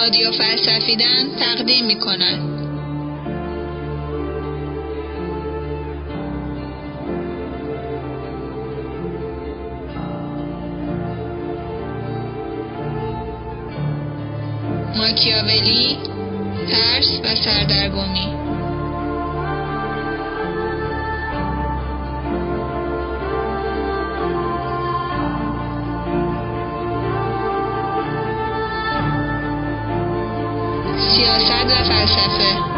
رادیو فلسفیدن تقدیم می کند. ماکیاولی ترس و سردرگمی سیاست و فلسفه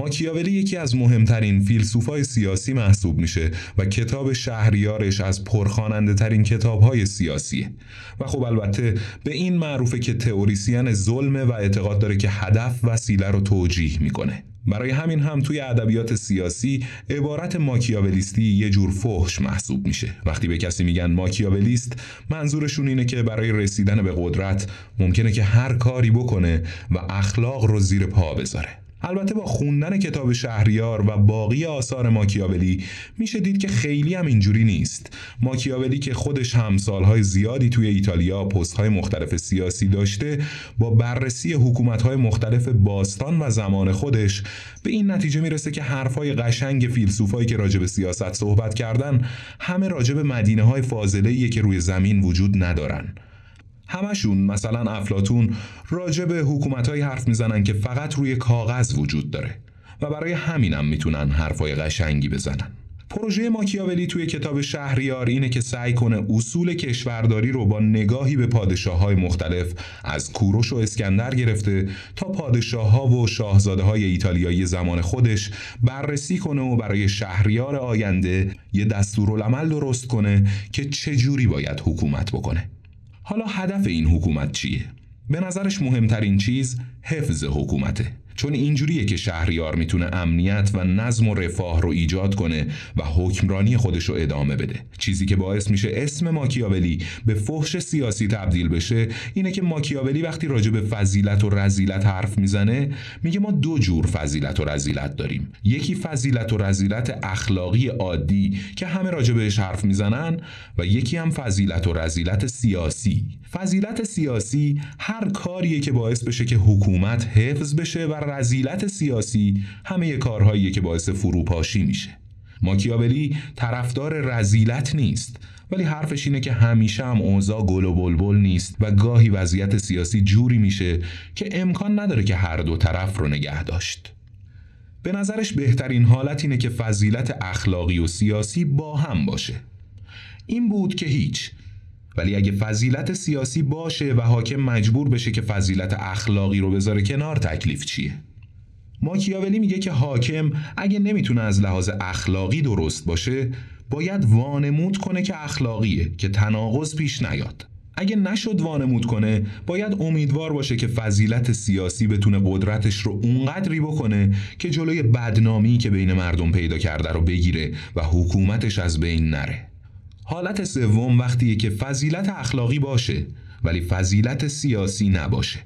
ماکیاولی یکی از مهمترین فیلسوفای سیاسی محسوب میشه و کتاب شهریارش از پرخاننده ترین کتاب های سیاسیه و خب البته به این معروفه که تئوریسین ظلمه و اعتقاد داره که هدف وسیله رو توجیه می‌کنه. برای همین هم توی ادبیات سیاسی عبارت ماکیاولیستی یه جور فحش محسوب میشه. وقتی به کسی میگن ماکیاولیست منظورشون اینه که برای رسیدن به قدرت ممکنه که هر کاری بکنه و اخلاق رو زیر پا بذاره. البته با خوندن کتاب شهریار و باقی آثار ماکیاولی میشه دید که خیلی هم اینجوری نیست. ماکیاولی که خودش هم سالهای زیادی توی ایتالیا پستهای مختلف سیاسی داشته با بررسی حکومتهای مختلف باستان و زمان خودش به این نتیجه می‌رسه که حرفهای قشنگ فیلسوفایی که راجب سیاست صحبت کردن همه راجب مدینه های فاضله که روی زمین وجود ندارن. همشون مثلا افلاتون راجع به حرف می‌زنن که فقط روی کاغذ وجود داره و برای همینم می‌تونن حرفای قشنگی بزنن. پروژه ماکیاولی توی کتاب شهریار اینه که سعی کنه اصول کشورداری رو با نگاهی به پادشاه های مختلف از کوروش و اسکندر گرفته تا پادشاه ها و شاهزاده های ایتالیایی زمان خودش بررسی کنه و برای شهریار آینده یه دستورالعمل درست کنه که چجوری باید حکومت بکنه. حالا هدف این حکومت چیه؟ به نظرش مهمترین چیز حفظ حکومته چون اینجوریه که شهریار می‌تونه امنیت و نظم و رفاه رو ایجاد کنه و حکمرانی خودش رو ادامه بده. چیزی که باعث میشه اسم ماکیاولی به فحش سیاسی تبدیل بشه اینه که ماکیاولی وقتی راجع به فضیلت و رزیلت حرف می‌زنه میگه ما دو جور فضیلت و رزیلت داریم. یکی فضیلت و رزیلت اخلاقی عادی که همه راجع بهش حرف می‌زنن و یکی هم فضیلت و رزیلت سیاسی. فضیلت سیاسی هر کاریه که باعث بشه که حکومت حفظ بشه و رزیلت سیاسی همه کارهایی که باعث فروپاشی میشه. ماکیاولی طرفدار رزیلت نیست ولی حرفش اینه که همیشه هم اوضاع گل و بلبل نیست و گاهی وضعیت سیاسی جوری میشه که امکان نداره که هر دو طرف رو نگه داشت. به نظرش بهترین حالت اینه که فضیلت اخلاقی و سیاسی با هم باشه. این بود که هیچ ولی اگه فضیلت سیاسی باشه و حاکم مجبور بشه که فضیلت اخلاقی رو بذاره کنار تکلیف چیه؟ ماکیاولی میگه که حاکم اگه نمی‌تونه از لحاظ اخلاقی درست باشه باید وانمود کنه که اخلاقیه که تناقض پیش نیاد اگه نشد وانمود کنه باید امیدوار باشه که فضیلت سیاسی بتونه قدرتش رو اونقدری بکنه که جلوی بدنامی که بین مردم پیدا کرده رو بگیره و حکومتش از بین نره حالت سوم وقتیه که فضیلت اخلاقی باشه ولی فضیلت سیاسی نباشه.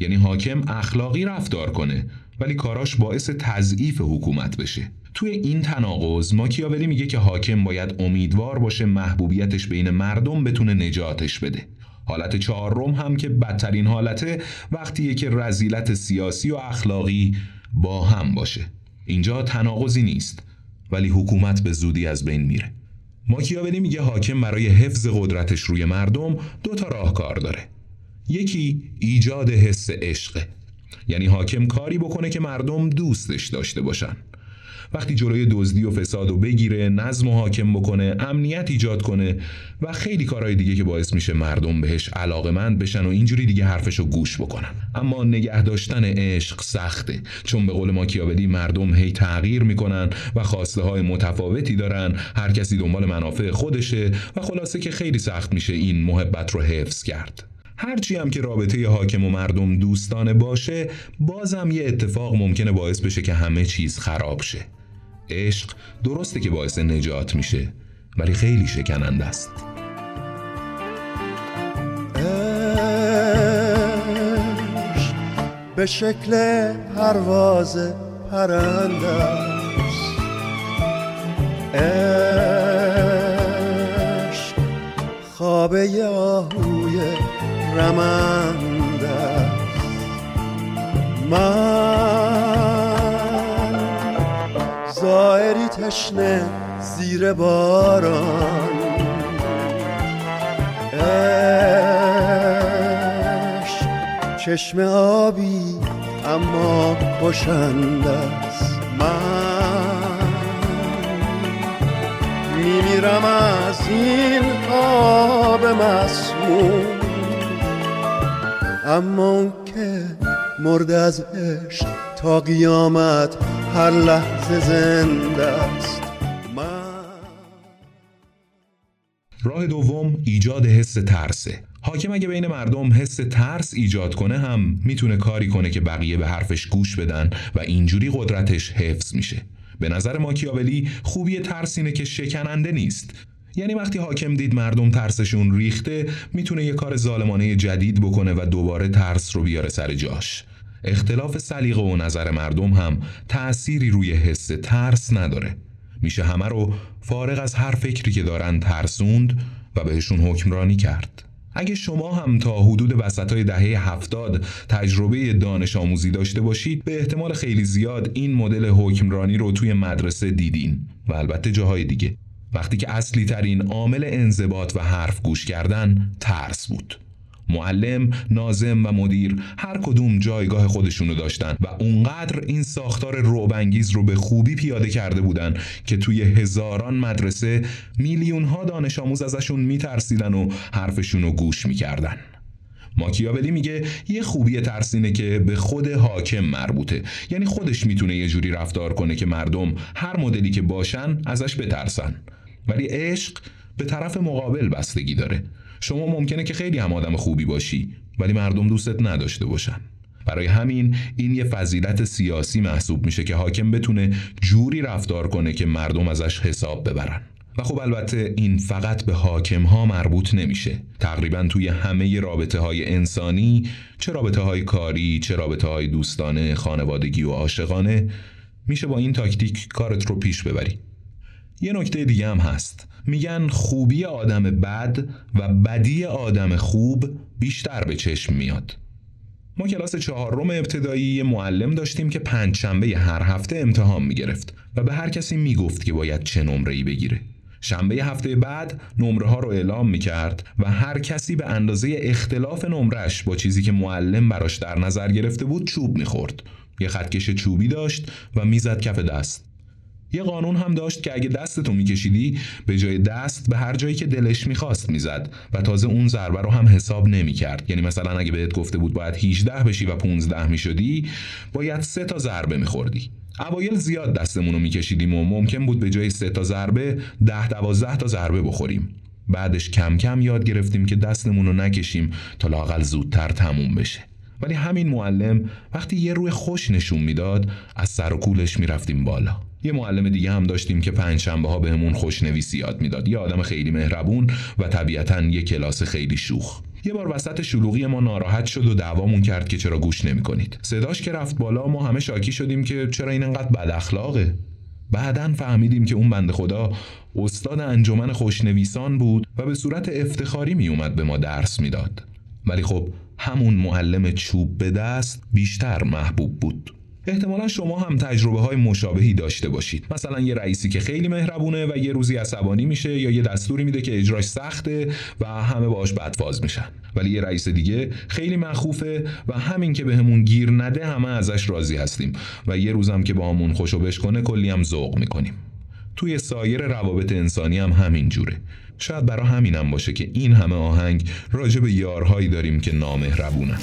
یعنی حاکم اخلاقی رفتار کنه ولی کاراش باعث تضعیف حکومت بشه. توی این تناقض ماکیاولی میگه که حاکم باید امیدوار باشه محبوبیتش بین مردم بتونه نجاتش بده. حالت چهارم هم که بدترین حالته وقتیه که رزیلت سیاسی و اخلاقی با هم باشه. اینجا تناقضی نیست ولی حکومت به زودی از بین میره. ماکیاولی میگه حاکم برای حفظ قدرتش روی مردم دو تا راهکار داره. یکی ایجاد حس عشقه. یعنی حاکم کاری بکنه که مردم دوستش داشته باشن. وقتی جلوی دزدی و فساد و بگیره نظم و حاکم بکنه امنیت ایجاد کنه و خیلی کارهای دیگه که باعث میشه مردم بهش علاقمند بشن و اینجوری دیگه حرفشو گوش بکنن. اما نگه داشتن عشق سخته. چون به قول ماکیاولی مردم هی تغییر می‌کنن و خواسته های متفاوتی دارن. هر کسی دنبال منافع خودشه و خلاصه که خیلی سخت میشه این محبت رو حفظ کرد. هرچی هم که رابطه حاکم و مردم دوستانه باشه بازم یه اتفاق ممکنه باعث بشه که همه چیز خراب شه. عشق درسته که باعث نجات میشه ولی خیلی شکننده است. به شکل پرواز پرنده است. عشق خوابه آهوی رمنده من زائری تشنه زیر باران. عشق چشم آبی اما خوشنده است. من میمیرم از این آب مسموم. اما که مرد از عشق تا قیامت هر لحظه زنده است. راه دوم ایجاد حس ترسه. حاکم اگه بین مردم حس ترس ایجاد کنه هم می‌تونه کاری کنه که بقیه به حرفش گوش بدن و اینجوری قدرتش حفظ میشه. به نظر ماکیاولی خوبی ترس اینه که شکننده نیست. یعنی وقتی حاکم دید مردم ترسشون ریخته می‌تونه یه کار ظالمانه جدید بکنه و دوباره ترس رو بیاره سر جاش. اختلاف سلیقه و نظر مردم هم تأثیری روی حس ترس نداره. میشه همه رو فارغ از هر فکری که دارن ترسوند و بهشون حکمرانی کرد. اگه شما هم تا حدود وسط دهه هفتاد تجربه دانش آموزی داشته باشید به احتمال خیلی زیاد این مدل حکمرانی رو توی مدرسه دیدین و البته جاهای دیگه. وقتی که اصلی ترین عامل انضباط و حرف گوش کردن ترس بود. معلم، نازم و مدیر هر کدوم جایگاه خودشونو داشتن و اونقدر این ساختار روبنگیز رو به خوبی پیاده کرده بودن که توی هزاران مدرسه میلیون ها دانش آموز ازشون میترسیدن و حرفشونو گوش می‌کردن. ماکیاولی میگه یه خوبی ترسینه که به خود حاکم مربوطه. یعنی خودش می‌تونه یه جوری رفتار کنه که مردم هر مدلی که باشن ازش بترسن. ولی عشق به طرف مقابل بستگی داره. شما ممکنه که خیلی هم آدم خوبی باشی ولی مردم دوستت نداشته باشن. برای همین این یه فضیلت سیاسی محسوب میشه که حاکم بتونه جوری رفتار کنه که مردم ازش حساب ببرن. و خب البته این فقط به حاکم ها مربوط نمیشه. تقریبا توی همه رابطه های انسانی چه رابطه های کاری چه رابطه های دوستانه خانوادگی و عاشقانه میشه با این تاکتیک کارت رو پیش ببری یه نکته دیگه هم هست میگن خوبی آدم بد و بدی آدم خوب بیشتر به چشم میاد ما کلاس چهارم ابتدایی یه معلم داشتیم که پنج شنبه هر هفته امتحان می‌گرفت و به هر کسی می‌گفت که باید چه نمره ای بگیره شنبه هفته بعد نمره ها رو اعلام می کرد و هر کسی به اندازه اختلاف نمرش با چیزی که معلم براش در نظر گرفته بود چوب می‌خورد. یه خطکش چوبی داشت و می‌زد کف دست. یه قانون هم داشت که اگه دستتو میکشیدی به جای دست به هر جایی که دلش می‌خواست می‌زد و تازه اون ضربه رو هم حساب نمی‌کرد. یعنی مثلا اگه بهت گفته بود باید 18 بشی و 15 می‌شدی باید سه تا ضربه میخوردی. اوایل زیاد دستمون رو میکشیدیم و ممکن بود به جای سه تا ضربه ده دوازده تا ضربه بخوریم. بعدش کم کم یاد گرفتیم که دستمون رو نکشیم تا لاقل زودتر تموم بشه. ولی همین معلم وقتی یه روی خوش نشون می‌داد از سر و کولش می‌رفتیم بالا. یه معلم دیگه هم داشتیم که پنج شنبه ها بهمون خوشنویسی یاد می‌داد. یه آدم خیلی مهربون و طبیعتا یه کلاس خیلی شوخ. یه بار وسط شلوغی ما ناراحت شد و دعوامون کرد که چرا گوش نمی‌کنید. صداش که رفت بالا ما همه شاکی شدیم که چرا این انقدر بد اخلاقه. بعدا فهمیدیم که اون بنده خدا استاد انجمن خوشنویسان بود و به صورت افتخاری میومد به ما درس می‌داد. ولی خب همون معلم چوب به دست بیشتر محبوب بود. احتمالا شما هم تجربه های مشابهی داشته باشید. مثلا یه رئیسی که خیلی مهربونه و یه روزی عصبانی میشه یا یه دستوری میده که اجراش سخته و همه باش بدفاز میشن. ولی یه رئیس دیگه خیلی مخوفه و همین که بهمون گیر نده همه ازش راضی هستیم. و یه روزم که با همون خوشو بشکنه کلی هم ذوق می‌کنیم. توی سایر روابط انسانی هم همین جوره. شاید برا همینم باشه که این همه آهنگ راجع به یارهایی داریم که نامهربونن.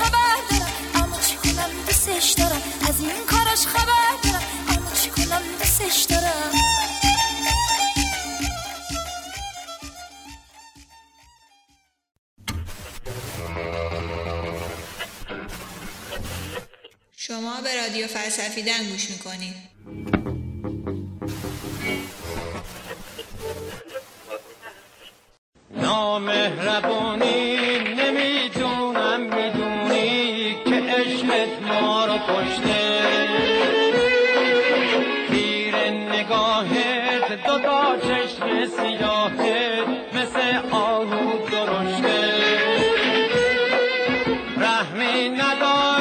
خبر دارم اما چی کنم دوستش دارم؟ از این کاراش خبر دارم اما چی کنم دوستش دارم؟ شما به رادیو فلسفیدن گوش می‌کنید نامهربانی نمی‌دونم. کشته. تیر نگاهت دو تا چشم سیاهت مثل آهو درشته. رحمی نداری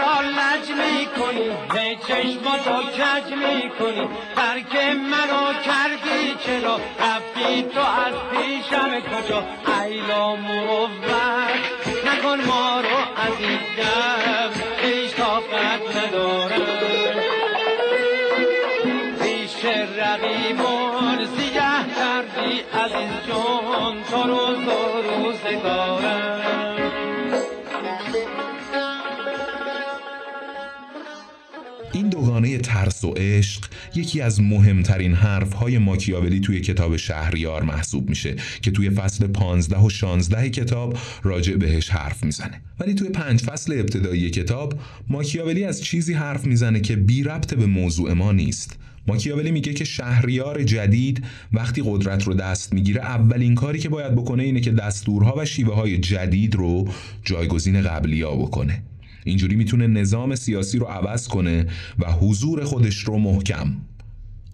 چرا لج می‌کنی هی چشماتو کج می‌کنی ترک منو کردی چرا؟ رفتی تو از پیشم کجا؟ ایلا مروت نکن ما رو عزیزم هیچ طاقت ندارم. پیش رقیبان سیه کردی عزیز جان تو روز و روزگارم دوگانه ترس و عشق یکی از مهمترین حرفهای ماکیاولی توی کتاب شهریار محسوب میشه که توی فصل 15 و 16 کتاب راجع بهش حرف می‌زنه. ولی توی پنج فصل ابتدایی کتاب ماکیاولی از چیزی حرف می‌زنه که بی ربط به موضوع ما نیست. ماکیاولی میگه که شهریار جدید وقتی قدرت رو دست می‌گیره اولین کاری که باید بکنه اینه که دستورها و شیوه های جدید رو جایگزین قبلیا بکنه. اینجوری می‌تونه نظام سیاسی رو عوض کنه و حضور خودش رو محکم.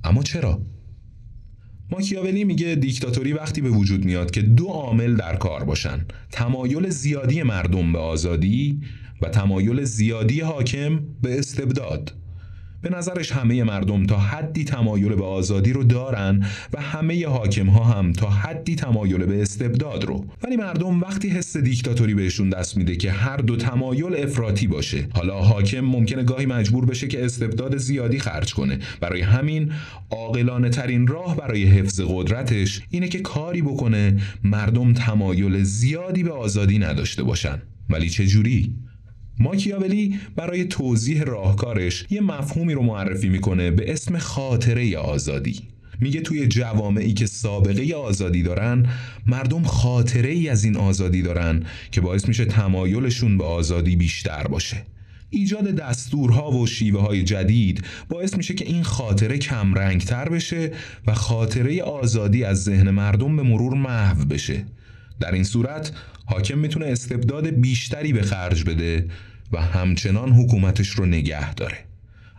اما چرا؟ ماکیاولی میگه دیکتاتوری وقتی به وجود میاد که دو عامل در کار باشن. تمایل زیادی مردم به آزادی و تمایل زیادی حاکم به استبداد. به نظرش همه مردم تا حدی تمایل به آزادی رو دارن و همه حاکم ها هم تا حدی تمایل به استبداد رو. ولی مردم وقتی حس دیکتاتوری بهشون دست میده که هر دو تمایل افراطی باشه حالا حاکم ممکنه گاهی مجبور بشه که استبداد زیادی خرج کنه. برای همین عاقلانه ترین راه برای حفظ قدرتش اینه که کاری بکنه مردم تمایل زیادی به آزادی نداشته باشن. ولی چه جوری ماکیاولی برای توضیح راهکارش یه مفهومی رو معرفی می‌کنه به اسم خاطره آزادی. میگه توی جوامعی که سابقه آزادی دارن مردم خاطره ای از این آزادی دارن که باعث میشه تمایلشون به آزادی بیشتر باشه. ایجاد دستورها و شیوه های جدید باعث میشه که این خاطره کم تر بشه و خاطره آزادی از ذهن مردم به مرور محو بشه. در این صورت حاکم می‌تونه استبداد بیشتری به خرج بده و همچنان حکومتش رو نگه داره.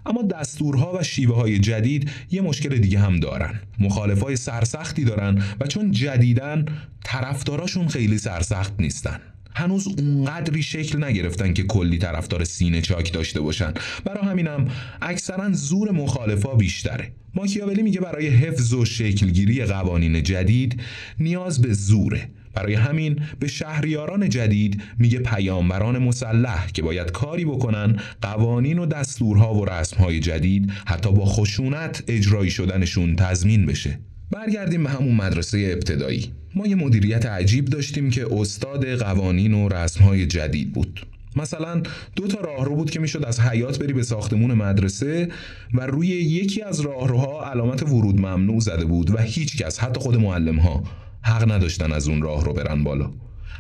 اما دستورها و شیوه های جدید یه مشکل دیگه هم دارن. مخالفای سرسختی دارن و چون جدیدن طرفداراشون خیلی سرسخت نیستن. هنوز اونقدری شکل نگرفتن که کلی طرفدار سینه چاک داشته باشن. برای همینم اکثرا زور مخالفا بیشتره. ماکیاولی میگه برای حفظ و شکلگیری قوانین جدید نیاز به زوره. برای همین به شهریاران جدید میگه پیامبران مسلح که باید کاری بکنن قوانین و دستورها و رسمهای جدید حتی با خشونت اجرایی شدنشون تضمین بشه. برگردیم به همون مدرسه ابتدایی. ما یه مدیریت عجیب داشتیم که استاد قوانین و رسمهای جدید بود. مثلا دو تا راهرو بود که می‌شد از حیات بری به ساختمون مدرسه و روی یکی از راهروها علامت ورود ممنوع زده بود و هیچ کس حتی خود معلم ها حق نداشتن از اون راه رو برن بالا.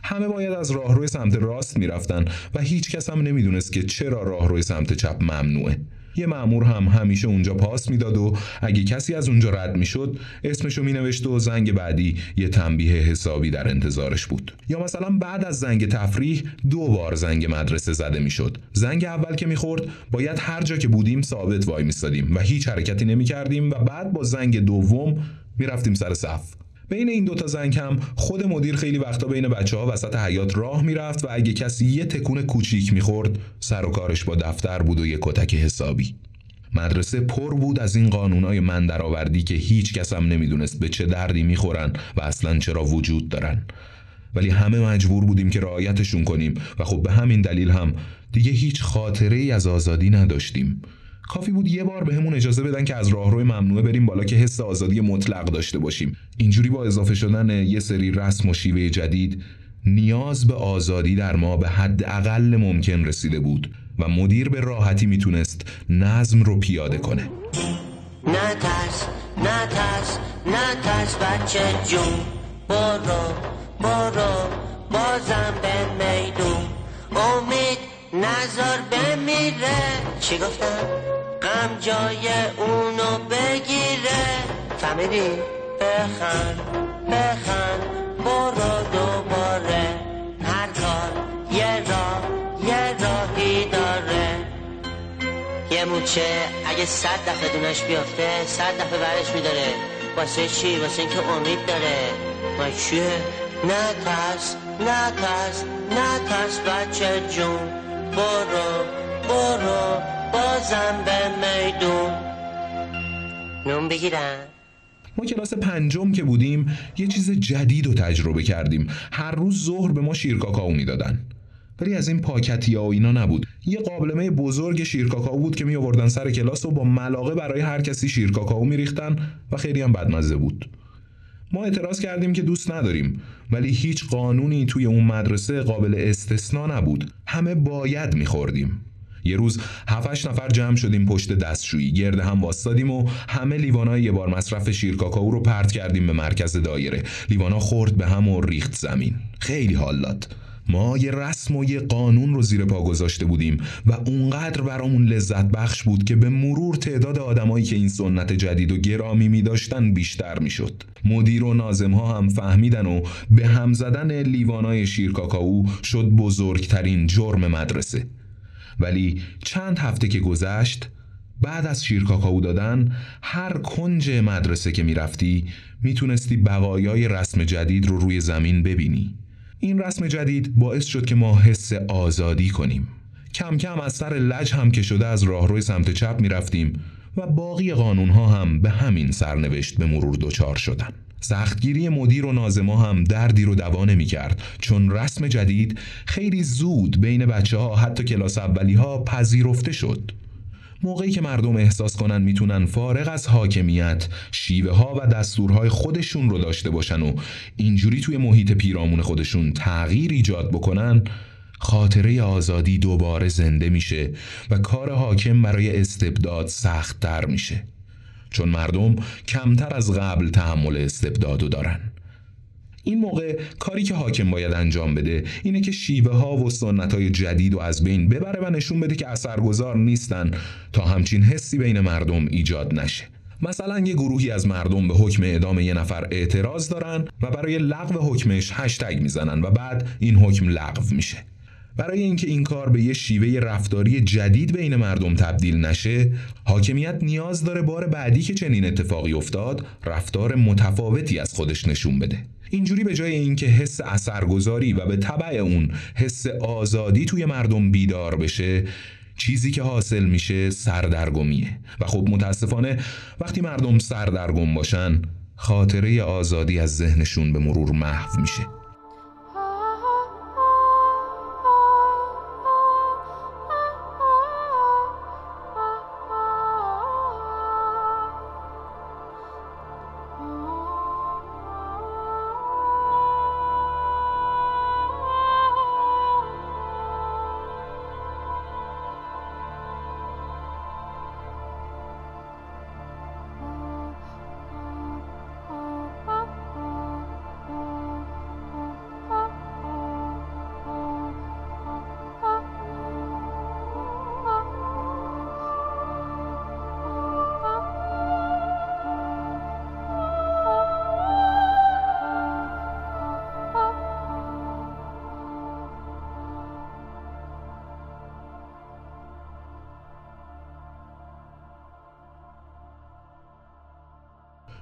همه باید از راهروی سمت راست می‌رفتن و هیچ کس هم نمی‌دونست که چرا راهروی سمت چپ ممنوعه. یه مأمور هم همیشه اونجا پاس می‌داد و اگه کسی از اونجا رد می‌شد اسمشو مینوشت و زنگ بعدی یه تنبیه حسابی در انتظارش بود. یا مثلا بعد از زنگ تفریح دو بار زنگ مدرسه زده می‌شد. زنگ اول که می‌خورد باید هر جا که بودیم ثابت وای میستادیم و هیچ حرکتی نمی‌کردیم و بعد با زنگ دوم می‌رفتیم سر صف. بین این دوتا زنگ هم خود مدیر خیلی وقتا بین بچه ها وسط حیات راه می‌رفت و اگه کسی یه تکون کوچیک می‌خورد سر و کارش با دفتر بود و یه کتک حسابی. مدرسه پر بود از این قانونای من درآوردی که هیچ کس هم نمی‌دونست به چه دردی می‌خورن و اصلا چرا وجود دارن. ولی همه مجبور بودیم که رعایتشون کنیم و خب به همین دلیل هم دیگه هیچ خاطره ای از آزادی نداشتیم. کافی بود یه بار بهمون اجازه بدن که از راهروی ممنوعه بریم بالا که حس آزادی مطلق داشته باشیم. اینجوری با اضافه شدن یه سری رسم و شیوه جدید نیاز به آزادی در ما به حد اقل ممکن رسیده بود و مدیر به راحتی می‌تونست نظم رو پیاده کنه. نترس نترس نترس بچه جون. برو برو بازم به میدون. نظر بمیره چی گفتم؟ غم جای اونو بگیره فهمیدی؟ بخند بخند برو دوباره هر کار یه راه یه راهی داره یه موچه اگه صد دفعه دونش بیافته صد دفعه برش میداره واسه چی؟ واسه اینکه امید داره ما چیه؟ نترس نترس نترس بچه جون برو برو بازم به میدون. نون بگیرم. ما کلاس پنجم که بودیم یه چیز جدید رو تجربه کردیم. هر روز ظهر به ما شیرکاکائو می‌دادن. ولی از این پاکتی ها و اینا نبود. یه قابلمه بزرگ شیرکاکائو بود که می آوردن سر کلاس و با ملاقه برای هر کسی شیرکاکائو میریختن و خیلی هم بدمزه بود. ما اعتراض کردیم که دوست نداریم ولی هیچ قانونی توی اون مدرسه قابل استثنا نبود. همه باید میخوردیم. یه روز هفتش نفر جمع شدیم پشت دستشویی گرد هم واستادیم و همه لیوانای یه بار مصرف شیرکاکائو رو پرت کردیم به مرکز دایره. لیوانا خورد به هم و ریخت زمین. خیلی حال داد. ما یه رسم و یه قانون رو زیر پا گذاشته بودیم و اونقدر برامون لذت بخش بود که به مرور تعداد آدمایی که این سنت جدید و گرامی می داشتن بیشتر می شد. مدیر و نازم ها هم فهمیدن و به هم زدن لیوانای شیرکاکائو شد بزرگترین جرم مدرسه. ولی چند هفته که گذشت بعد از شیرکاکائو دادن هر کنج مدرسه که می‌رفتی می‌تونستی بقایای رسم جدید رو روی زمین ببینی این رسم جدید باعث شد که ما حس آزادی کنیم. کم کم از سر لج هم که شده از راهروی سمت چپ می‌رفتیم و باقی قانون ها هم به همین سرنوشت به مرور دچار شدن. سختگیری مدیر و نازما هم دردی رو دوا نمی کرد چون رسم جدید خیلی زود بین بچه ها حتی کلاس اولی ها پذیرفته شد. موقعی که مردم احساس کنن می‌تونن فارغ از حاکمیت شیوه ها و دستورهای خودشون رو داشته باشن و اینجوری توی محیط پیرامون خودشون تغییر ایجاد بکنن خاطره آزادی دوباره زنده میشه و کار حاکم برای استبداد سختتر میشه. چون مردم کمتر از قبل تحمل استبدادو دارن. این موقع کاری که حاکم باید انجام بده اینه که شیوه ها و سنت های جدید و از بین ببره و نشون بده که اثرگذار نیستن تا همچین حسی بین مردم ایجاد نشه. مثلا یه گروهی از مردم به حکم اعدام یه نفر اعتراض دارن و برای لغو حکمش هشتگ می‌زنن و بعد این حکم لغو میشه. برای اینکه این کار به یه شیوه رفتاری جدید بین مردم تبدیل نشه حاکمیت نیاز داره بار بعدی که چنین اتفاقی افتاد رفتار متفاوتی از خودش نشون بده. اینجوری به جای اینکه حس اثرگذاری و به طبع اون حس آزادی توی مردم بیدار بشه چیزی که حاصل میشه سردرگمیه. و خب متاسفانه وقتی مردم سردرگم باشن خاطره آزادی از ذهنشون به مرور محو میشه.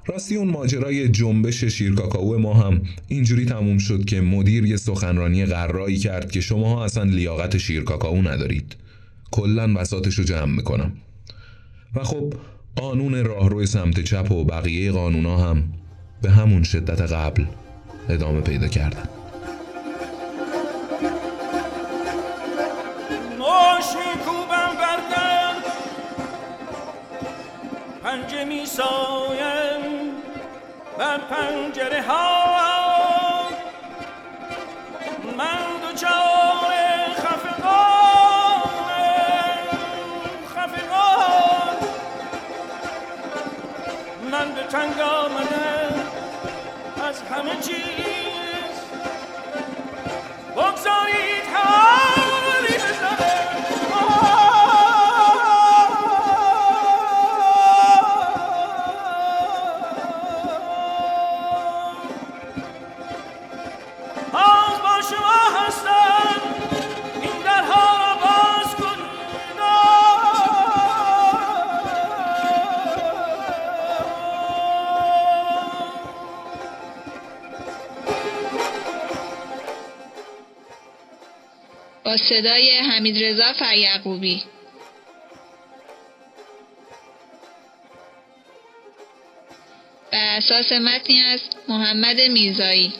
راستی اون ماجرای جنبش شیرکاکائو ما هم اینجوری تموم شد که مدیر یه سخنرانی قرایی کرد که شماها اصلا لیاقت شیرکاکائو ندارید. کلا بساتش رو جمع می‌کنم. و خب قانون راهرو سمت چپ و بقیه قانونا هم به همون شدت قبل ادامه پیدا کردن. پنجه می بر پنجره ها من دو چار خفقان خفقان من به تنگ آمدم. از همه چیز. بگذارید. صدای حمیدرضا فریعقوبی. بر اساس متنی از محمد میرزایی.